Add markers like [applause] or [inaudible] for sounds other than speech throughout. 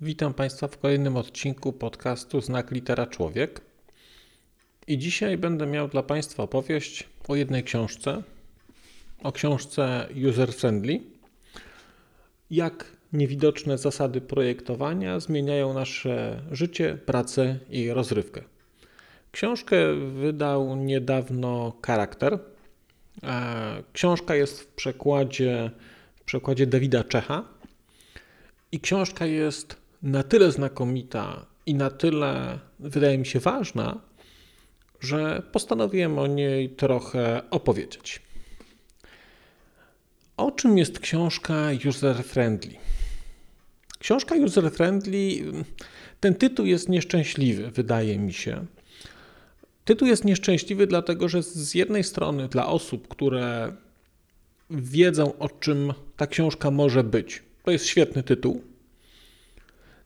Witam Państwa w kolejnym odcinku podcastu Znak Litera Człowiek. I dzisiaj będę miał dla Państwa opowieść o jednej książce, o książce User Friendly. Jak niewidoczne zasady projektowania zmieniają nasze życie, pracę i rozrywkę. Książkę wydał niedawno Charakter. E, książka jest w przekładzie, w przekładzie Dawida Czecha. I książka jest na tyle znakomita i na tyle, wydaje mi się, ważna, że postanowiłem o niej trochę opowiedzieć. O czym jest książka User Friendly? Książka User Friendly, ten tytuł jest nieszczęśliwy, wydaje mi się. Tytuł jest nieszczęśliwy, dlatego że z jednej strony dla osób, które wiedzą, o czym ta książka może być, to jest świetny tytuł.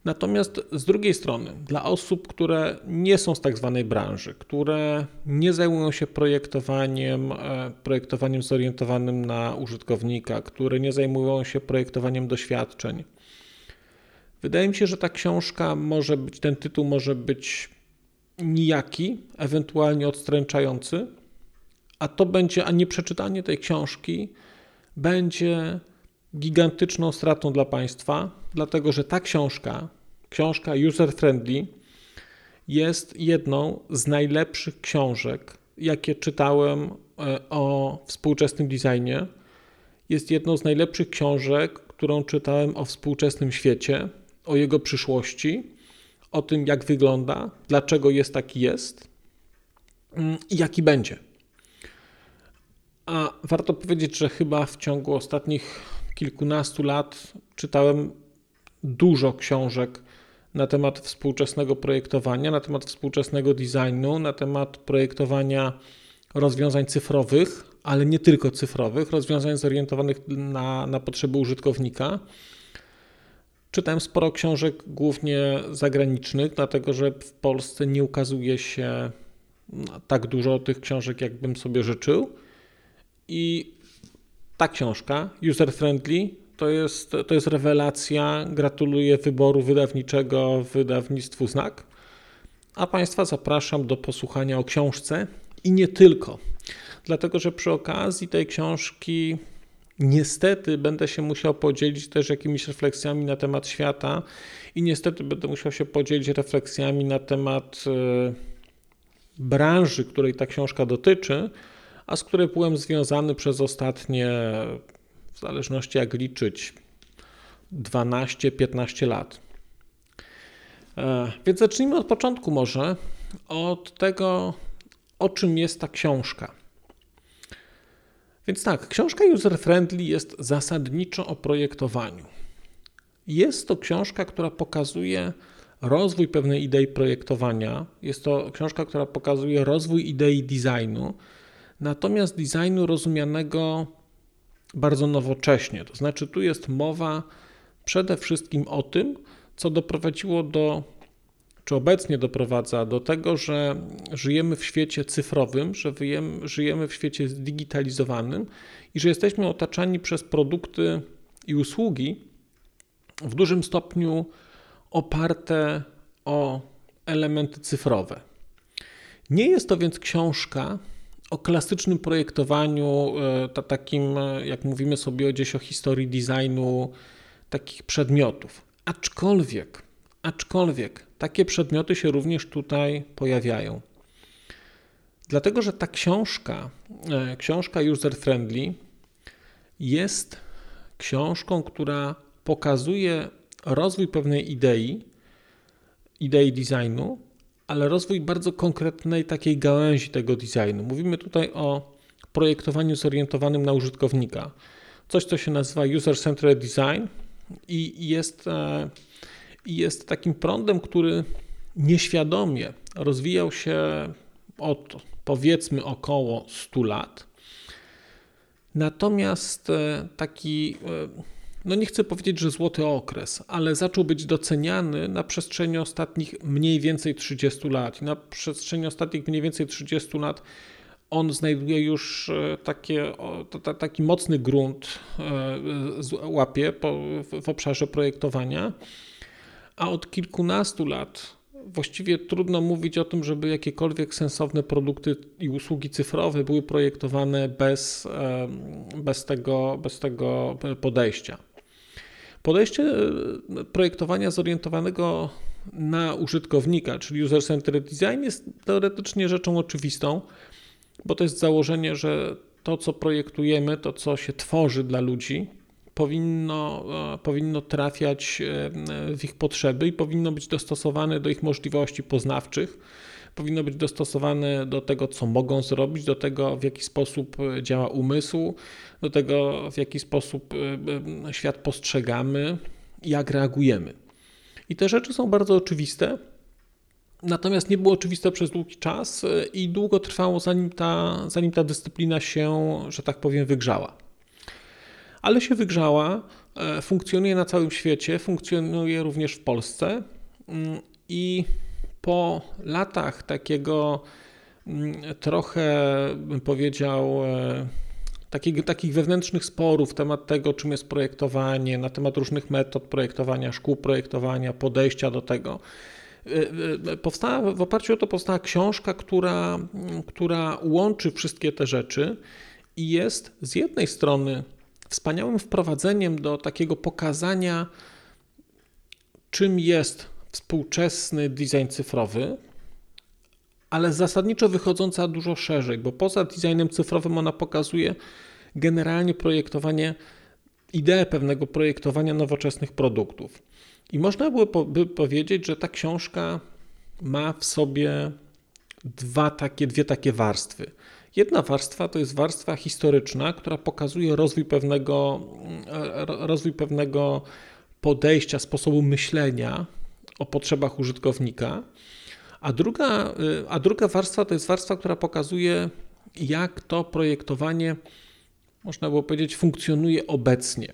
Natomiast z drugiej strony, dla osób, które nie są z tak zwanej branży, które nie zajmują się projektowaniem, e, projektowaniem zorientowanym na użytkownika, które nie zajmują się projektowaniem doświadczeń, wydaje mi się, że ta książka może być, ten tytuł może być nijaki, ewentualnie odstręczający, a to będzie, a nie przeczytanie tej książki będzie gigantyczną stratą dla państwa, dlatego że ta książka, książka user-friendly, jest jedną z najlepszych książek, jakie czytałem e, o współczesnym designie. Jest jedną z najlepszych książek, którą czytałem o współczesnym świecie, o jego przyszłości, o tym, jak wygląda, dlaczego jest taki jest mm, i jaki będzie. A warto powiedzieć, że chyba w ciągu ostatnich kilkunastu lat czytałem dużo książek na temat współczesnego projektowania, na temat współczesnego designu, na temat projektowania rozwiązań cyfrowych, ale nie tylko cyfrowych, rozwiązań zorientowanych na, na potrzeby użytkownika. Czytałem sporo książek, głównie zagranicznych, dlatego że w Polsce nie ukazuje się no, tak dużo tych książek, jakbym sobie życzył. I ta książka, User Friendly, to jest, to jest rewelacja. Gratuluję wyboru wydawniczego wydawnictwu Znak. A Państwa zapraszam do posłuchania o książce i nie tylko. Dlatego, że przy okazji tej książki niestety będę się musiał podzielić też jakimiś refleksjami na temat świata i niestety będę musiał się podzielić refleksjami na temat e, branży, której ta książka dotyczy, a z której byłem związany przez ostatnie, w zależności jak liczyć, 12-15 lat. E, więc zacznijmy od początku może, od tego, o czym jest ta książka. Więc tak, książka user-friendly jest zasadniczo o projektowaniu. Jest to książka, która pokazuje rozwój pewnej idei projektowania. Jest to książka, która pokazuje rozwój idei designu, natomiast designu rozumianego bardzo nowocześnie. To znaczy, tu jest mowa przede wszystkim o tym, co doprowadziło do czy obecnie doprowadza do tego, że żyjemy w świecie cyfrowym, że żyjemy w świecie zdigitalizowanym i że jesteśmy otaczani przez produkty i usługi w dużym stopniu oparte o elementy cyfrowe. Nie jest to więc książka o klasycznym projektowaniu, e, takim, e, jak mówimy sobie gdzieś o historii designu takich przedmiotów. Aczkolwiek, aczkolwiek takie przedmioty się również tutaj pojawiają. Dlatego, że ta książka, e, książka user friendly, jest książką, która pokazuje rozwój pewnej idei, idei designu, ale rozwój bardzo konkretnej takiej gałęzi tego designu. Mówimy tutaj o projektowaniu zorientowanym na użytkownika. Coś, co się nazywa user-centered design i jest e, jest takim prądem, który nieświadomie rozwijał się od powiedzmy około 100 lat. Natomiast e, taki, e, no nie chcę powiedzieć, że złoty okres, ale zaczął być doceniany na przestrzeni ostatnich mniej więcej 30 lat. Na przestrzeni ostatnich mniej więcej 30 lat on znajduje już e, takie, taki mocny grunt, łapie w obszarze projektowania, a od kilkunastu lat właściwie trudno mówić o tym, żeby jakiekolwiek sensowne produkty i usługi cyfrowe były projektowane bez, bez, tego, bez tego podejścia. Podejście e, projektowania zorientowanego na użytkownika, czyli user-centered design, jest teoretycznie rzeczą oczywistą, bo to jest założenie, że to, co projektujemy, to, co się tworzy dla ludzi, powinno, e, powinno trafiać e, w ich potrzeby i powinno być dostosowane do ich możliwości poznawczych. Powinno być dostosowane do tego, co mogą zrobić, do tego, w jaki sposób e, działa umysł, do tego, w jaki sposób świat postrzegamy, jak reagujemy. I te rzeczy są bardzo oczywiste, natomiast nie było oczywiste przez długi czas i długo trwało, zanim ta, zanim ta dyscyplina się, że tak powiem, wygrzała ale się wygrzała, e, funkcjonuje na całym świecie, funkcjonuje również w Polsce mm, i po latach takiego mm, trochę, bym powiedział, e, takich, takich wewnętrznych sporów na temat tego, czym jest projektowanie, na temat różnych metod projektowania, szkół projektowania, podejścia do tego. E, powstała, w oparciu o to powstała książka, która, która łączy wszystkie te rzeczy i jest z jednej strony wspaniałym wprowadzeniem do takiego pokazania, czym jest współczesny design cyfrowy, ale zasadniczo wychodząca dużo szerzej, bo poza designem cyfrowym ona pokazuje generalnie projektowanie, ideę pewnego projektowania nowoczesnych produktów. I można by powiedzieć, że ta książka ma w sobie dwa takie, dwie takie warstwy. Jedna warstwa to jest warstwa historyczna, która pokazuje rozwój pewnego, e, rozwój pewnego podejścia, sposobu myślenia o potrzebach użytkownika. A druga, e, a druga warstwa to jest warstwa, która pokazuje, jak to projektowanie, można było powiedzieć, funkcjonuje obecnie.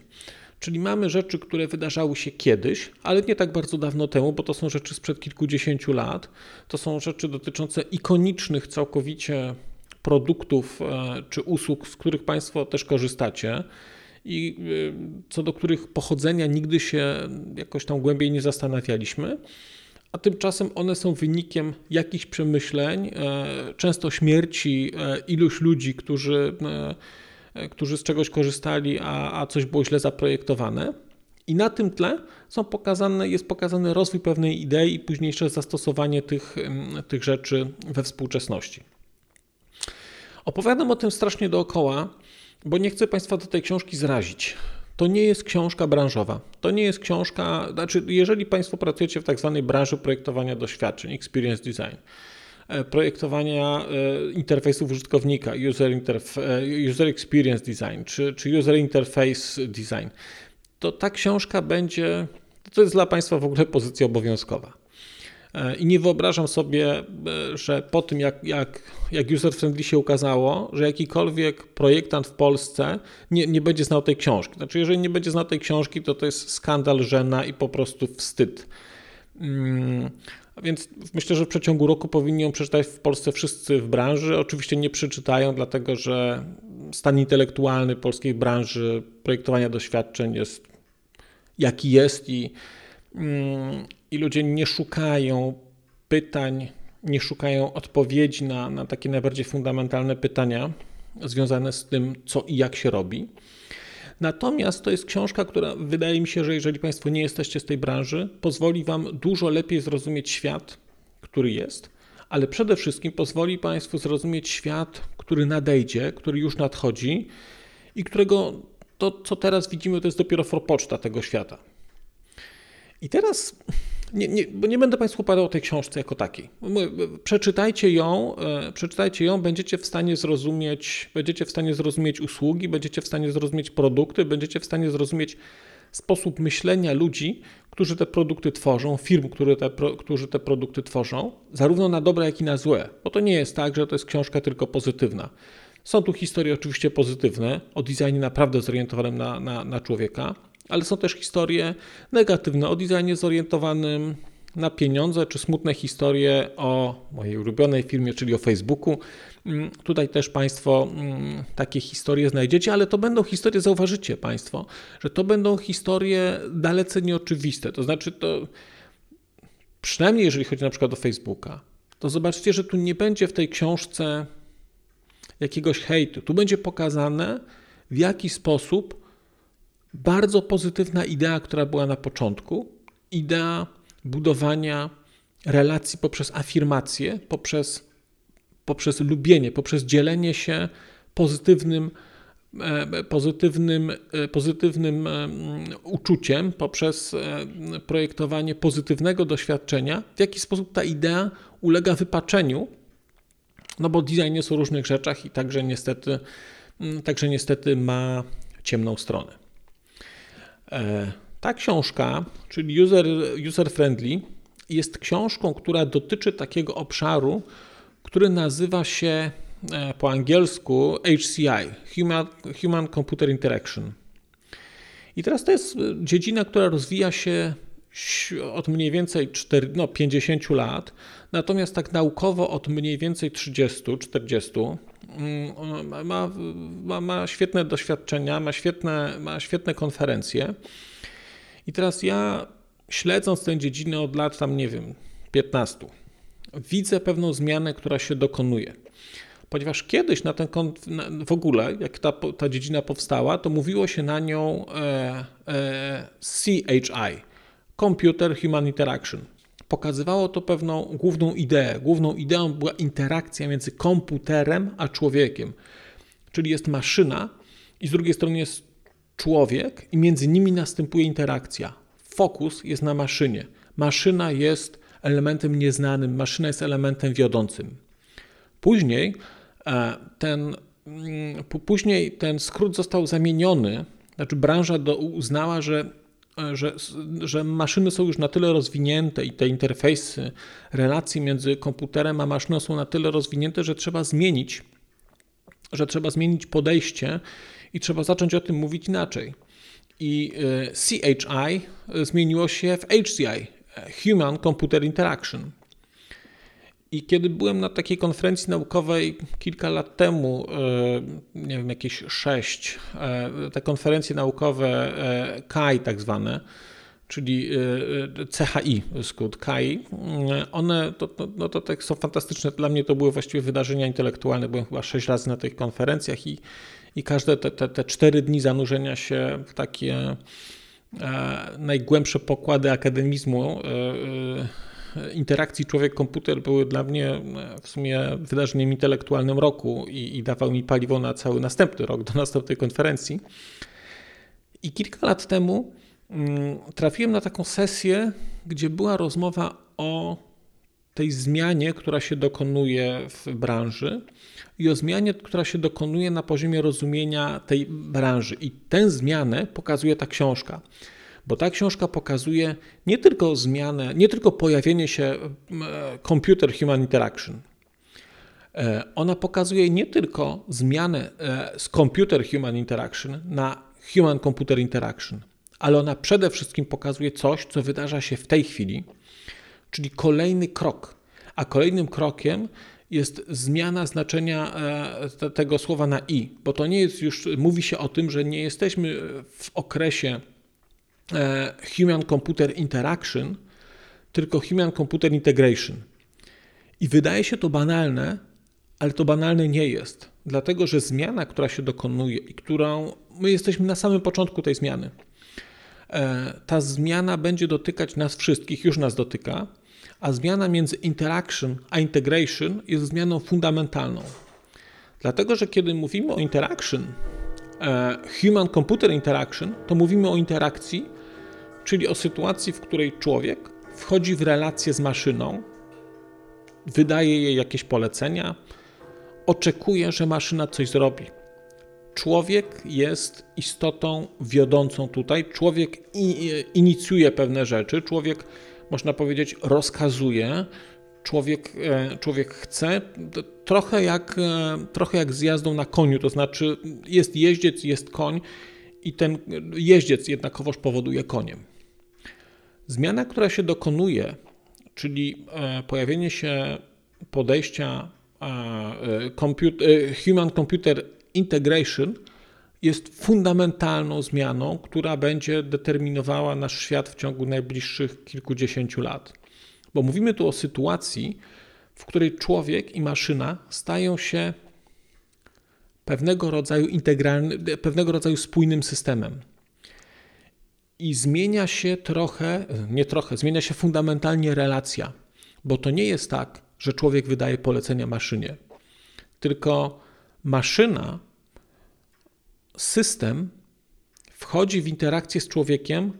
Czyli mamy rzeczy, które wydarzały się kiedyś, ale nie tak bardzo dawno temu, bo to są rzeczy sprzed kilkudziesięciu lat. To są rzeczy dotyczące ikonicznych całkowicie produktów e, czy usług, z których Państwo też korzystacie i e, co do których pochodzenia nigdy się jakoś tam głębiej nie zastanawialiśmy, a tymczasem one są wynikiem jakichś przemyśleń, e, często śmierci iluś ludzi, którzy, którzy z czegoś korzystali, a, a coś było źle zaprojektowane. I na tym tle są pokazane, jest pokazany rozwój pewnej idei i późniejsze zastosowanie tych, tych rzeczy we współczesności. Opowiadam o tym strasznie dookoła, bo nie chcę Państwa do tej książki zrazić. To nie jest książka branżowa. To nie jest książka, znaczy, jeżeli Państwo pracujecie w tak zwanej branży projektowania doświadczeń, experience design, e, projektowania e, interfejsów użytkownika, user, interf e, user experience design czy, czy user interface design, to ta książka będzie, to jest dla Państwa w ogóle pozycja obowiązkowa. E, I nie wyobrażam sobie, e, że po tym, jak, jak, jak user-friendly się ukazało, że jakikolwiek projektant w Polsce nie, nie będzie znał tej książki. Znaczy, jeżeli nie będzie znał tej książki, to to jest skandal, żena i po prostu wstyd. Hmm. Więc myślę, że w przeciągu roku powinni ją przeczytać w Polsce wszyscy w branży. Oczywiście nie przeczytają, dlatego że stan intelektualny polskiej branży projektowania doświadczeń jest jaki jest i, mm, i ludzie nie szukają pytań, nie szukają odpowiedzi na, na takie najbardziej fundamentalne pytania związane z tym, co i jak się robi. Natomiast to jest książka, która wydaje mi się, że jeżeli Państwo nie jesteście z tej branży, pozwoli Wam dużo lepiej zrozumieć świat, który jest, ale przede wszystkim pozwoli Państwu zrozumieć świat, który nadejdzie, który już nadchodzi i którego to, co teraz widzimy, to jest dopiero forpoczta tego świata. I teraz nie, nie, nie będę Państwu opowiadał o tej książce jako takiej. Przeczytajcie ją, e, przeczytajcie ją, będziecie w stanie zrozumieć, będziecie w stanie zrozumieć usługi, będziecie w stanie zrozumieć produkty, będziecie w stanie zrozumieć sposób myślenia ludzi, którzy te produkty tworzą, firm, które te, którzy te produkty tworzą, zarówno na dobre, jak i na złe. Bo to nie jest tak, że to jest książka tylko pozytywna. Są tu historie oczywiście pozytywne, o designie naprawdę zorientowanym na, na, na człowieka, ale są też historie negatywne, o designie zorientowanym na pieniądze, czy smutne historie o mojej ulubionej firmie, czyli o Facebooku. Mm, tutaj też Państwo mm, takie historie znajdziecie, ale to będą historie, zauważycie Państwo, że to będą historie dalece nieoczywiste. To znaczy, to przynajmniej jeżeli chodzi na przykład o Facebooka, to zobaczcie, że tu nie będzie w tej książce jakiegoś hejtu. Tu będzie pokazane, w jaki sposób bardzo pozytywna idea, która była na początku, idea budowania relacji poprzez afirmację, poprzez, poprzez lubienie, poprzez dzielenie się pozytywnym, e, pozytywnym, e, pozytywnym e, uczuciem, poprzez projektowanie pozytywnego doświadczenia, w jaki sposób ta idea ulega wypaczeniu, no bo design jest o różnych rzeczach i także niestety, także niestety ma ciemną stronę. Ta książka, czyli user, user friendly, jest książką, która dotyczy takiego obszaru, który nazywa się e, po angielsku HCI Human, Human Computer Interaction. I teraz to jest dziedzina, która rozwija się od mniej więcej 4, no 50 lat, natomiast tak naukowo od mniej więcej 30-40. Mm, ma, ma, ma świetne doświadczenia, ma świetne, ma świetne konferencje. I teraz ja, śledząc tę dziedzinę od lat, tam nie wiem, 15, widzę pewną zmianę, która się dokonuje. Ponieważ kiedyś na ten w ogóle, jak ta, ta dziedzina powstała, to mówiło się na nią e, e, CHI Computer Human Interaction. Pokazywało to pewną główną ideę. Główną ideą była interakcja między komputerem a człowiekiem. Czyli jest maszyna i z drugiej strony jest człowiek i między nimi następuje interakcja. Fokus jest na maszynie. Maszyna jest elementem nieznanym, maszyna jest elementem wiodącym. Później e, ten, mm, później ten skrót został zamieniony, znaczy branża do, uznała, że, że, że maszyny są już na tyle rozwinięte i te interfejsy, relacje między komputerem a maszyną są na tyle rozwinięte, że trzeba zmienić, że trzeba zmienić podejście i trzeba zacząć o tym mówić inaczej. I e, CHI zmieniło się w HCI, e, Human Computer Interaction. I kiedy byłem na takiej konferencji naukowej kilka lat temu, e, nie wiem, jakieś sześć, te konferencje naukowe KAI tak zwane, czyli CHI, skrót KAI, one to, to, no to tak są fantastyczne. Dla mnie to były właściwie wydarzenia intelektualne. Byłem chyba sześć razy na tych konferencjach i i każde te, te, te cztery dni zanurzenia się w takie e, najgłębsze pokłady akademizmu e, e, interakcji człowiek-komputer były dla mnie e, w sumie wydarzeniem intelektualnym roku i, i dawał mi paliwo na cały następny rok, do następnej konferencji. I kilka lat temu mm, trafiłem na taką sesję, gdzie była rozmowa o tej zmianie, która się dokonuje w branży i o zmianie, która się dokonuje na poziomie rozumienia tej branży. I tę zmianę pokazuje ta książka. Bo ta książka pokazuje nie tylko zmianę, nie tylko pojawienie się e, computer human interaction. E, ona pokazuje nie tylko zmianę e, z computer human interaction na human computer interaction, ale ona przede wszystkim pokazuje coś, co wydarza się w tej chwili, czyli kolejny krok. A kolejnym krokiem jest zmiana znaczenia tego słowa na i, bo to nie jest już, mówi się o tym, że nie jesteśmy w okresie Human Computer Interaction, tylko Human Computer Integration. I wydaje się to banalne, ale to banalne nie jest, dlatego że zmiana, która się dokonuje i którą my jesteśmy na samym początku tej zmiany, e, ta zmiana będzie dotykać nas wszystkich, już nas dotyka a zmiana między interaction a integration jest zmianą fundamentalną. Dlatego, że kiedy mówimy o interaction, e, human-computer interaction, to mówimy o interakcji, czyli o sytuacji, w której człowiek wchodzi w relację z maszyną, wydaje jej jakieś polecenia, oczekuje, że maszyna coś zrobi. człowiek jest istotą wiodącą tutaj. Człowiek inicjuje pewne rzeczy, człowiek, można powiedzieć, rozkazuje, człowiek, e, człowiek chce, trochę jak, e, trochę jak z jazdą na koniu, to znaczy jest jeździec, jest koń i ten jeździec jednakowoż powoduje koniem. Zmiana, która się dokonuje, czyli e, pojawienie się podejścia human-computer integration, jest fundamentalną zmianą, która będzie determinowała nasz świat w ciągu najbliższych kilkudziesięciu lat. Bo mówimy tu o sytuacji, w której człowiek i maszyna stają się pewnego rodzaju integralnym, pewnego rodzaju spójnym systemem. I zmienia się trochę, nie trochę, zmienia się fundamentalnie relacja, bo to nie jest tak, że człowiek wydaje polecenia maszynie, tylko maszyna, system wchodzi w interakcję z człowiekiem,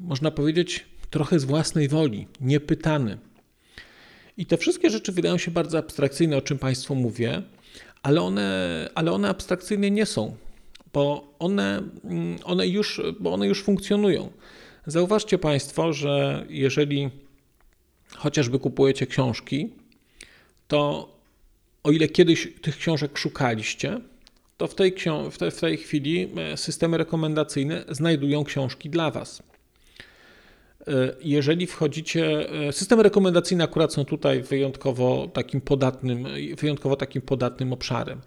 można powiedzieć, trochę z własnej woli, niepytany. I te wszystkie rzeczy wydają się bardzo abstrakcyjne, o czym Państwu mówię, ale one, ale one abstrakcyjne nie są, bo one, mm, one, już, bo one już funkcjonują. Zauważcie Państwo, że jeżeli chociażby kupujecie książki, to o ile kiedyś tych książek szukaliście, to w tej, w tej chwili e, systemy rekomendacyjne znajdują książki dla Was. E, jeżeli wchodzicie, e, systemy rekomendacyjne akurat są tutaj wyjątkowo takim podatnym, wyjątkowo takim podatnym obszarem.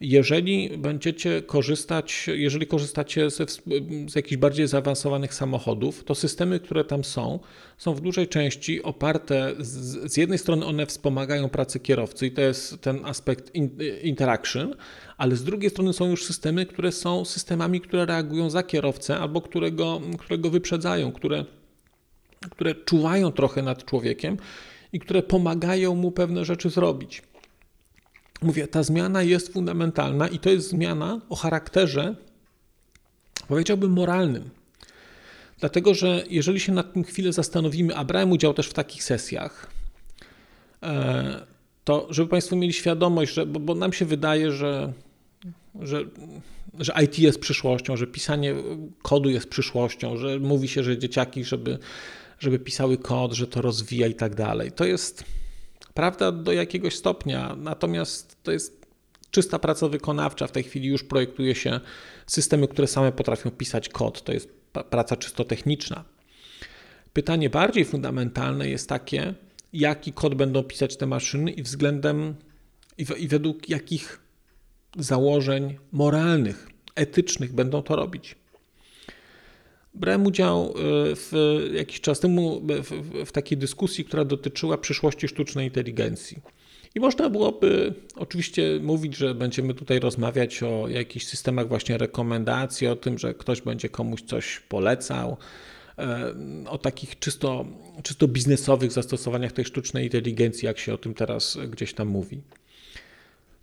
Jeżeli będziecie korzystać, jeżeli korzystacie z, z jakichś bardziej zaawansowanych samochodów, to systemy, które tam są, są w dużej części oparte, z, z jednej strony one wspomagają pracę kierowcy i to jest ten aspekt in, interaction, ale z drugiej strony są już systemy, które są systemami, które reagują za kierowcę albo którego, którego wyprzedzają, które które czuwają trochę nad człowiekiem i które pomagają mu pewne rzeczy zrobić. Mówię, ta zmiana jest fundamentalna i to jest zmiana o charakterze, powiedziałbym, moralnym. Dlatego, że jeżeli się nad tym chwilę zastanowimy, a brałem udział też w takich sesjach, e, to żeby Państwo mieli świadomość, że, bo, bo nam się wydaje, że, że, że IT jest przyszłością, że pisanie kodu jest przyszłością, że mówi się, że dzieciaki, żeby żeby pisały kod, że to rozwija i tak dalej. To jest prawda do jakiegoś stopnia, natomiast to jest czysta praca wykonawcza. W tej chwili już projektuje się systemy, które same potrafią pisać kod. To jest praca czysto techniczna. Pytanie bardziej fundamentalne jest takie, jaki kod będą pisać te maszyny i względem i, w, i według jakich założeń moralnych, etycznych będą to robić. Brałem udział e, w jakiś czas temu w, w takiej dyskusji, która dotyczyła przyszłości sztucznej inteligencji. I można byłoby oczywiście mówić, że będziemy tutaj rozmawiać o jakichś systemach właśnie rekomendacji, o tym, że ktoś będzie komuś coś polecał, e, o takich czysto, czysto biznesowych zastosowaniach tej sztucznej inteligencji, jak się o tym teraz gdzieś tam mówi.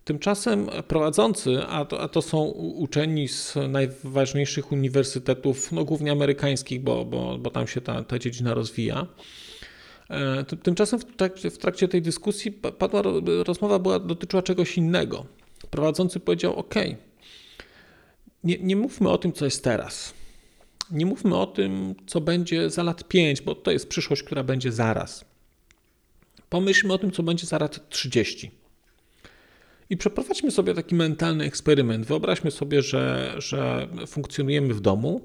Tymczasem prowadzący, a to, a to są uczeni z najważniejszych uniwersytetów, no głównie amerykańskich, bo, bo, bo tam się ta, ta dziedzina rozwija. E, tymczasem w trakcie, w trakcie tej dyskusji padła rozmowa była, dotyczyła czegoś innego. Prowadzący powiedział: OK, nie, nie mówmy o tym, co jest teraz. Nie mówmy o tym, co będzie za lat 5, bo to jest przyszłość, która będzie zaraz. Pomyślmy o tym, co będzie za lat 30 i przeprowadźmy sobie taki mentalny eksperyment. Wyobraźmy sobie, że, że funkcjonujemy w domu,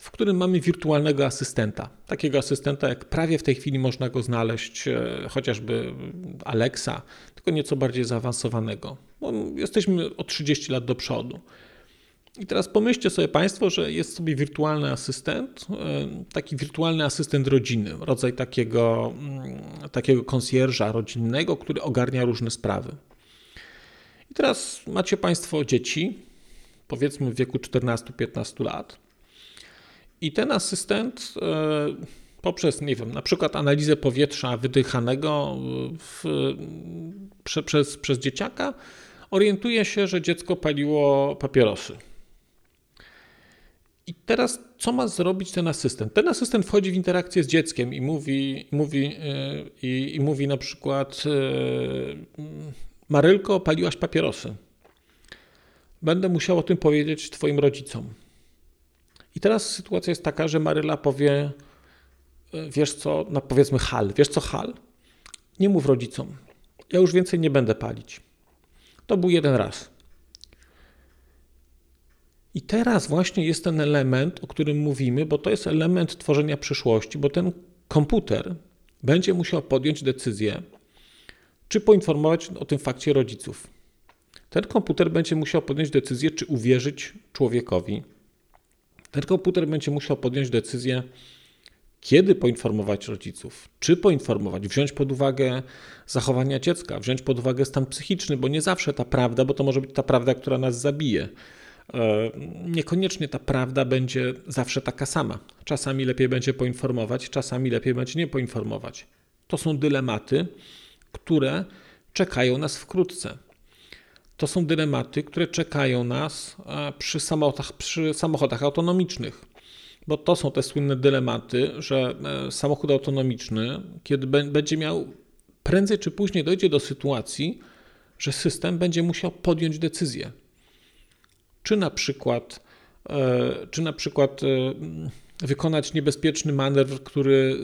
w którym mamy wirtualnego asystenta. Takiego asystenta, jak prawie w tej chwili można go znaleźć, e, chociażby Alexa, tylko nieco bardziej zaawansowanego. Bo jesteśmy o 30 lat do przodu. I teraz pomyślcie sobie Państwo, że jest sobie wirtualny asystent, e, taki wirtualny asystent rodziny, rodzaj takiego, mm, takiego konsjerża rodzinnego, który ogarnia różne sprawy. I teraz macie Państwo dzieci, powiedzmy w wieku 14-15 lat. I ten asystent e, poprzez, nie wiem, na przykład analizę powietrza wydychanego w, prze, przez, przez dzieciaka orientuje się, że dziecko paliło papierosy. I teraz co ma zrobić ten asystent? Ten asystent wchodzi w interakcję z dzieckiem i mówi, mówi, e, i, i mówi na przykład e, Marylko, paliłaś papierosy. będę musiał o tym powiedzieć Twoim rodzicom. I teraz sytuacja jest taka, że Maryla powie, e, wiesz co, no powiedzmy hal, wiesz co hal? Nie mów rodzicom, ja już więcej nie będę palić. To był jeden raz. I teraz właśnie jest ten element, o którym mówimy, bo to jest element tworzenia przyszłości, bo ten komputer będzie musiał podjąć decyzję, czy poinformować o tym fakcie rodziców. Ten komputer będzie musiał podjąć decyzję, czy uwierzyć człowiekowi. Ten komputer będzie musiał podjąć decyzję, kiedy poinformować rodziców, czy poinformować, wziąć pod uwagę zachowania dziecka, wziąć pod uwagę stan psychiczny, bo nie zawsze ta prawda, bo to może być ta prawda, która nas zabije. E, niekoniecznie ta prawda będzie zawsze taka sama. Czasami lepiej będzie poinformować, czasami lepiej będzie nie poinformować. To są dylematy, które czekają nas wkrótce. To są dylematy, które czekają nas e, przy samochodach, przy samochodach autonomicznych. Bo to są te słynne dylematy, że e, samochód autonomiczny, kiedy będzie miał, prędzej czy później dojdzie do sytuacji, że system będzie musiał podjąć decyzję. Czy na przykład, e, czy na przykład wykonać niebezpieczny manewr, który,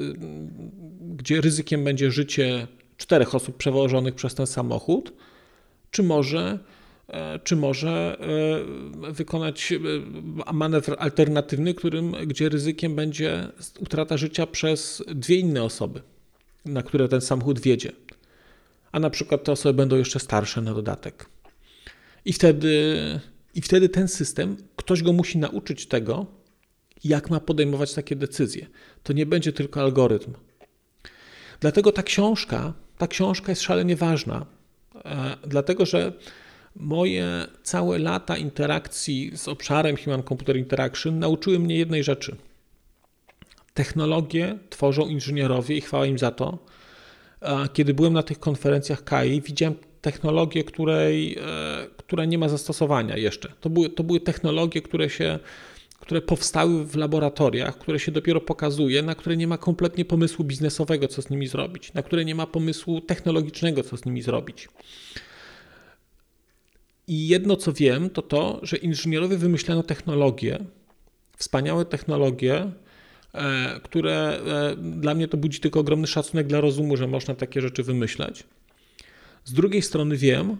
gdzie ryzykiem będzie życie czterech osób przewożonych przez ten samochód, czy może, e, czy może e, wykonać e, manewr alternatywny, którym, gdzie ryzykiem będzie utrata życia przez dwie inne osoby, na które ten samochód wiedzie. A na przykład te osoby będą jeszcze starsze na dodatek. I wtedy, i wtedy ten system, ktoś go musi nauczyć tego, jak ma podejmować takie decyzje. To nie będzie tylko algorytm. Dlatego ta książka ta książka jest szalenie ważna, e, dlatego że moje całe lata interakcji z obszarem Human Computer Interaction nauczyły mnie jednej rzeczy. Technologie tworzą inżynierowie i chwała im za to. Kiedy byłem na tych konferencjach KAI, widziałem technologię, której, e, która nie ma zastosowania jeszcze. To były, to były technologie, które się które powstały w laboratoriach, które się dopiero pokazuje, na które nie ma kompletnie pomysłu biznesowego, co z nimi zrobić, na które nie ma pomysłu technologicznego, co z nimi zrobić. I jedno, co wiem, to to, że inżynierowie wymyślano technologie, wspaniałe technologie, e, które e, dla mnie to budzi tylko ogromny szacunek dla rozumu, że można takie rzeczy wymyślać. Z drugiej strony wiem,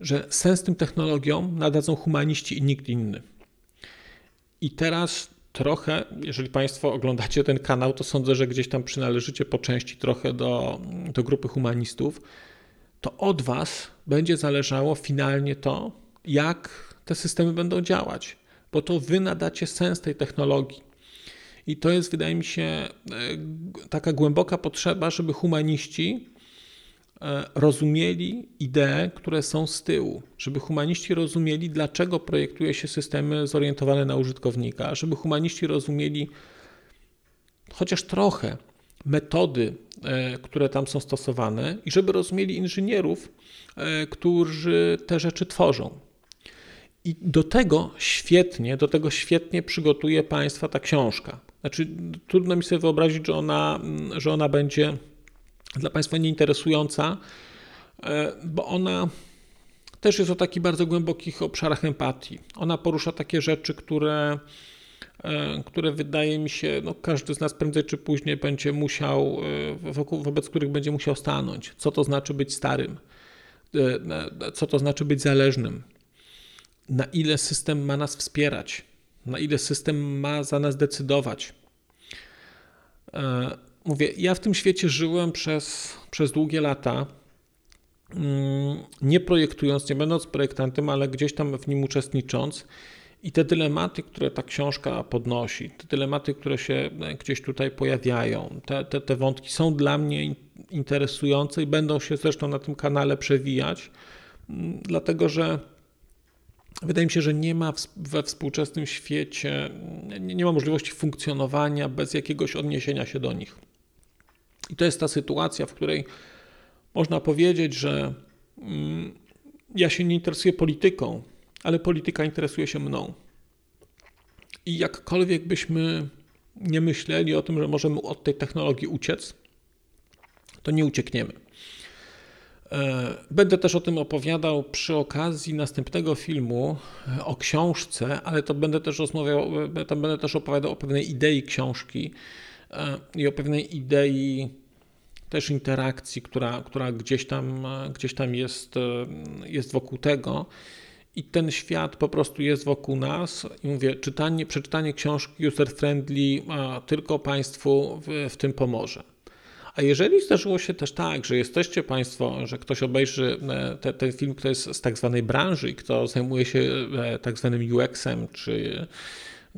że sens tym technologiom nadadzą humaniści i nikt inny. I teraz trochę, jeżeli Państwo oglądacie ten kanał, to sądzę, że gdzieś tam przynależycie po części trochę do, do grupy humanistów, to od Was będzie zależało finalnie to, jak te systemy będą działać, bo to Wy nadacie sens tej technologii. I to jest, wydaje mi się, e, taka głęboka potrzeba, żeby humaniści rozumieli idee, które są z tyłu, żeby humaniści rozumieli, dlaczego projektuje się systemy zorientowane na użytkownika, żeby humaniści rozumieli chociaż trochę metody, e, które tam są stosowane i żeby rozumieli inżynierów, e, którzy te rzeczy tworzą. I do tego świetnie, do tego świetnie przygotuje Państwa ta książka. Znaczy, trudno mi sobie wyobrazić, że ona, że ona będzie dla Państwa nieinteresująca, e, bo ona też jest o takich bardzo głębokich obszarach empatii. Ona porusza takie rzeczy, które, e, które wydaje mi się, no każdy z nas prędzej czy później będzie musiał, e, wokół, wobec których będzie musiał stanąć. Co to znaczy być starym? Co to znaczy być zależnym? Na ile system ma nas wspierać? Na ile system ma za nas decydować? Mówię, ja w tym świecie żyłem przez, przez długie lata, mm, nie projektując, nie będąc projektantem, ale gdzieś tam w nim uczestnicząc. I te dylematy, które ta książka podnosi, te dylematy, które się gdzieś tutaj pojawiają, te, te, te wątki są dla mnie interesujące i będą się zresztą na tym kanale przewijać, mm, dlatego że wydaje mi się, że nie ma we współczesnym świecie, nie, nie ma możliwości funkcjonowania bez jakiegoś odniesienia się do nich. I to jest ta sytuacja, w której można powiedzieć, że mm, ja się nie interesuję polityką, ale polityka interesuje się mną. I jakkolwiek byśmy nie myśleli o tym, że możemy od tej technologii uciec, to nie uciekniemy. Będę też o tym opowiadał przy okazji następnego filmu o książce, ale to będę też rozmawiał, to będę też opowiadał o pewnej idei książki i o pewnej idei też interakcji, która, która gdzieś tam, gdzieś tam jest, jest wokół tego. I ten świat po prostu jest wokół nas. I mówię, czytanie, przeczytanie książki user-friendly tylko Państwu w, w tym pomoże. A jeżeli zdarzyło się też tak, że jesteście Państwo, że ktoś obejrzy e, te, ten film, kto jest z tak zwanej branży i kto zajmuje się e, tak zwanym UX-em czy,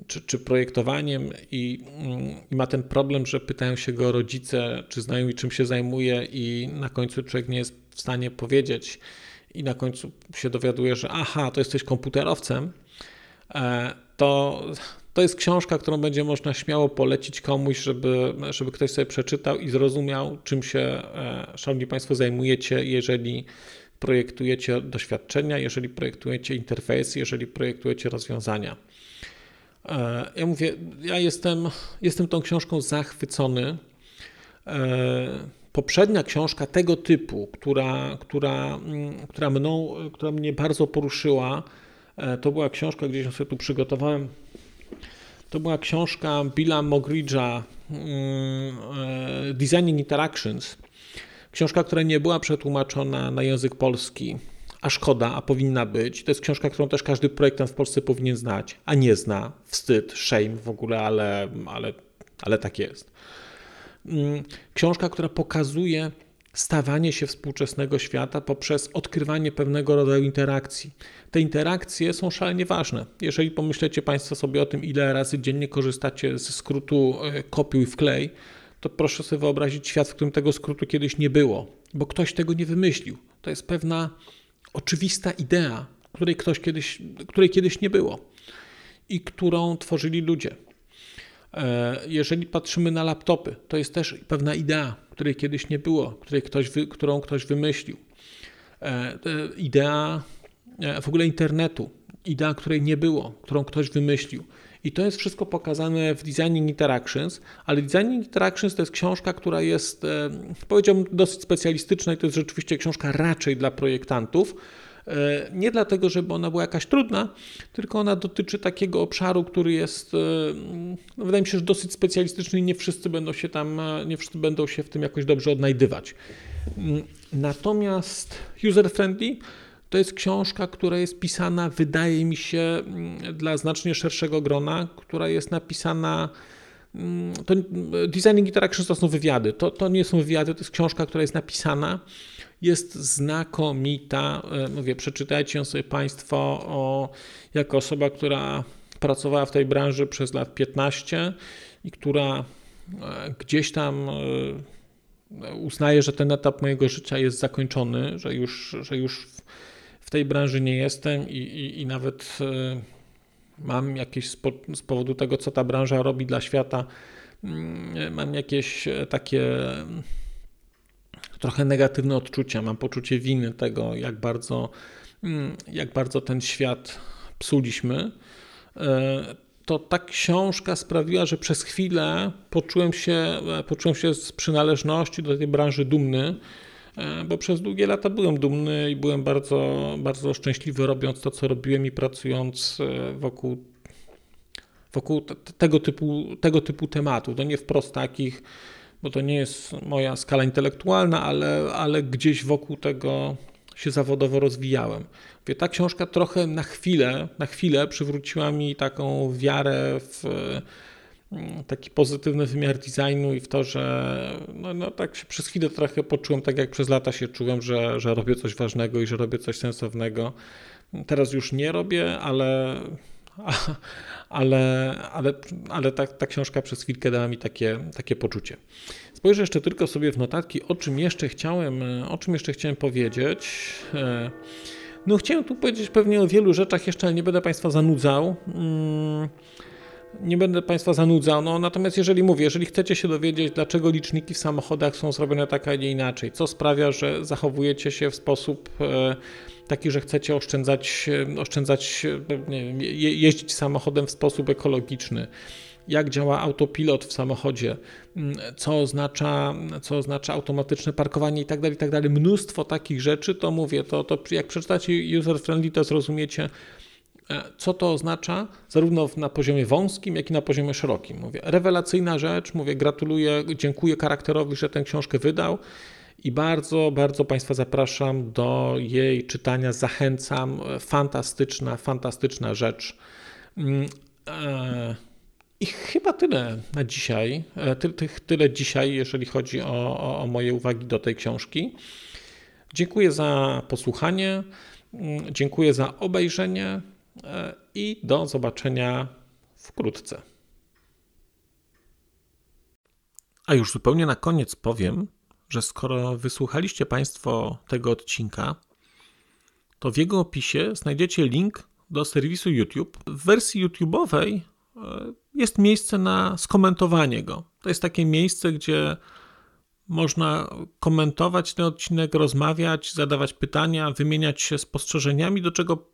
czy, czy projektowaniem i, mm, i, ma ten problem, że pytają się go rodzice, czy znajomi, czym się zajmuje, i na końcu człowiek nie jest w stanie powiedzieć, i na końcu się dowiaduje, że aha, to jesteś komputerowcem, e, to, to jest książka, którą będzie można śmiało polecić komuś, żeby, żeby ktoś sobie przeczytał i zrozumiał, czym się, e, szanowni Państwo, zajmujecie, jeżeli projektujecie doświadczenia, jeżeli projektujecie interfejsy, jeżeli projektujecie rozwiązania. E, ja mówię, ja jestem, jestem tą książką zachwycony. Poprzednia książka tego typu, która, która, mm, która, mną, która mnie bardzo poruszyła, e, to była książka, gdzieś ją sobie tu przygotowałem. To była książka Billa Mogridge'a mm, e, Designing Interactions. Książka, która nie była przetłumaczona na język polski, a szkoda, a powinna być. To jest książka, którą też każdy projektant w Polsce powinien znać, a nie zna. Wstyd, shame w ogóle, ale, ale, ale tak jest. Mm, książka, która pokazuje stawanie się współczesnego świata poprzez odkrywanie pewnego rodzaju interakcji. Te interakcje są szalenie ważne. Jeżeli pomyślecie Państwo sobie o tym, ile razy dziennie korzystacie ze skrótu e, kopiuj wklej, to proszę sobie wyobrazić świat, w którym tego skrótu kiedyś nie było, bo ktoś tego nie wymyślił. To jest pewna oczywista idea, której ktoś kiedyś, której kiedyś nie było i którą tworzyli ludzie. E, jeżeli patrzymy na laptopy, to jest też pewna idea, której kiedyś nie było, której ktoś którą ktoś wymyślił. E, idea e, w ogóle internetu, idea, której nie było, którą ktoś wymyślił. I to jest wszystko pokazane w Designing Interactions, ale Designing Interactions to jest książka, która jest, powiedziałbym, dosyć specjalistyczna i to jest rzeczywiście książka raczej dla projektantów, E, nie dlatego, żeby ona była jakaś trudna, tylko ona dotyczy takiego obszaru, który jest, e, no wydaje mi się, że dosyć specjalistyczny i nie wszyscy będą się tam, e, nie wszyscy będą się w tym jakoś dobrze odnajdywać. Mm, natomiast user-friendly to jest książka, która jest pisana, wydaje mi się, mm, dla znacznie szerszego grona, która jest napisana. Mm, to Designing Interactions to są wywiady. To, to nie są wywiady, to jest książka, która jest napisana jest znakomita. E, mówię, przeczytajcie ją sobie Państwo o, jako osoba, która pracowała w tej branży przez lat 15 i która e, gdzieś tam e, uznaje, że ten etap mojego życia jest zakończony, że już, że już tej branży nie jestem i, i, i nawet mam jakieś z, z powodu tego, co ta branża robi dla świata, mm, mam jakieś takie trochę negatywne odczucia, mam poczucie winy tego, jak bardzo, mm, jak bardzo ten świat psuliśmy. E, to ta książka sprawiła, że przez chwilę poczułem się, e, poczułem się z przynależności do tej branży dumny, e, bo przez długie lata byłem dumny i byłem bardzo, bardzo szczęśliwy robiąc to, co robiłem i pracując wokół, wokół tego, typu, tego typu tematów. To nie wprost takich, bo to nie jest moja skala intelektualna, ale, ale gdzieś wokół tego się zawodowo rozwijałem. Mówię, ta książka trochę na chwilę, na chwilę przywróciła mi taką wiarę w taki pozytywny wymiar designu i w to, że no, no tak się przez chwilę trochę poczułem, tak jak przez lata się czułem, że, że robię coś ważnego i że robię coś sensownego. Teraz już nie robię, ale [laughs] ale, ale, ale ta, ta książka przez chwilkę dała mi takie, takie poczucie. Spojrzę jeszcze tylko sobie w notatki, o czym jeszcze chciałem, o czym jeszcze chciałem powiedzieć. E, no chciałem tu powiedzieć pewnie o wielu rzeczach jeszcze, ale nie będę Państwa zanudzał. Mm, nie będę Państwa zanudzał, no natomiast jeżeli mówię, jeżeli chcecie się dowiedzieć, dlaczego liczniki w samochodach są zrobione tak, a nie inaczej, co sprawia, że zachowujecie się w sposób e, taki, że chcecie oszczędzać, oszczędzać wiem, jeździć samochodem w sposób ekologiczny, jak działa autopilot w samochodzie, mm, co oznacza, co oznacza automatyczne parkowanie i tak dalej, i tak dalej. Mnóstwo takich rzeczy, to mówię, to, to jak przeczytacie user-friendly, to zrozumiecie, e, co to oznacza, zarówno na poziomie wąskim, jak i na poziomie szerokim. Mówię, rewelacyjna rzecz, mówię, gratuluję, dziękuję charakterowi, że tę książkę wydał i bardzo, bardzo Państwa zapraszam do jej czytania, zachęcam. Fantastyczna, fantastyczna rzecz. Mm, e, I chyba tyle na dzisiaj. E, ty, ty, tyle dzisiaj, jeżeli chodzi o, o, o moje uwagi do tej książki. Dziękuję za posłuchanie, mm, dziękuję za obejrzenie e, i do zobaczenia wkrótce. A już zupełnie na koniec powiem, że skoro wysłuchaliście Państwo tego odcinka, to w jego opisie znajdziecie link do serwisu YouTube. W wersji YouTube'owej e, jest miejsce na skomentowanie go. To jest takie miejsce, gdzie można komentować ten odcinek, rozmawiać, zadawać pytania, wymieniać się spostrzeżeniami, do czego